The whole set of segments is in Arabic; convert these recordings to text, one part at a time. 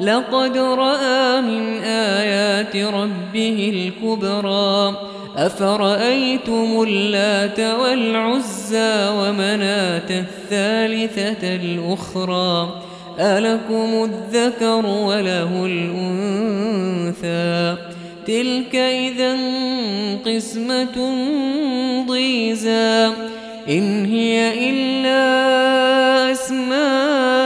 لقد رأى من آيات ربه الكبرى. أفرأيتم اللات والعزى ومناة الثالثة الأخرى؟ ألكم الذكر وله الأنثى. تلك إذا قسمة ضيزى. إن هي إلا أسماء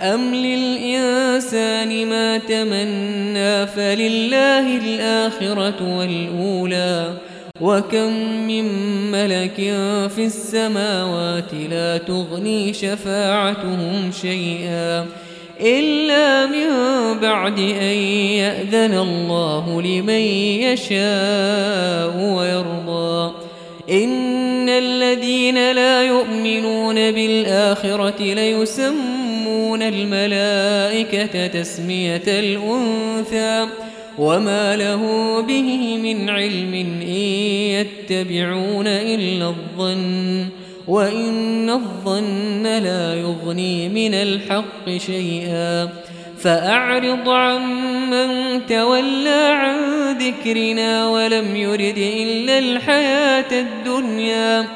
أم للإنسان ما تمنى فلله الآخرة والأولى وكم من ملك في السماوات لا تغني شفاعتهم شيئا إلا من بعد أن يأذن الله لمن يشاء ويرضى إن الذين لا يؤمنون بالآخرة ليسمون الملائكة تسمية الأنثى وما له به من علم إن يتبعون إلا الظن وإن الظن لا يغني من الحق شيئا فأعرض عن من تولى عن ذكرنا ولم يرد إلا الحياة الدنيا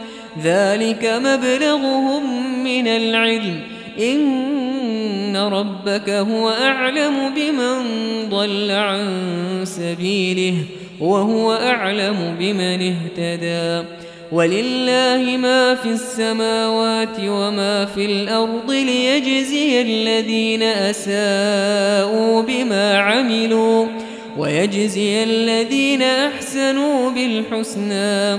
ذلك مبلغهم من العلم إن ربك هو أعلم بمن ضل عن سبيله وهو أعلم بمن اهتدى. ولله ما في السماوات وما في الأرض ليجزي الذين أساءوا بما عملوا ويجزي الذين أحسنوا بالحسنى.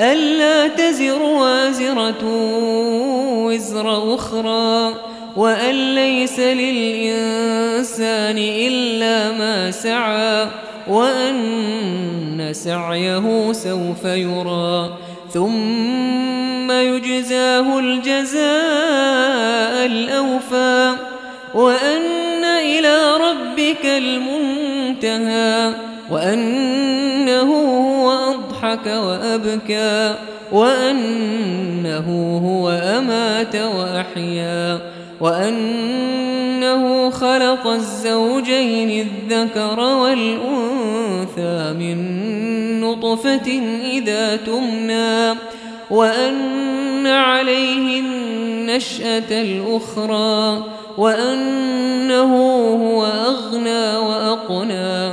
ألا تزر وازرة وزر أخرى وأن ليس للإنسان إلا ما سعى وأن سعيه سوف يرى. ثم يجزاه الجزاء الأوفى وأن إلى ربك المنتهى وأنه هو أضحك وأبكى وأنه هو أمات وأحيا وأنه خلق الزوجين الذكر والأنثى من نطفة إذا تمنى وأن عليه النشأة الأخرى وأنه هو أغنى وأقنى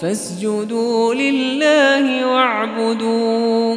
فاسجدوا لله واعبدوا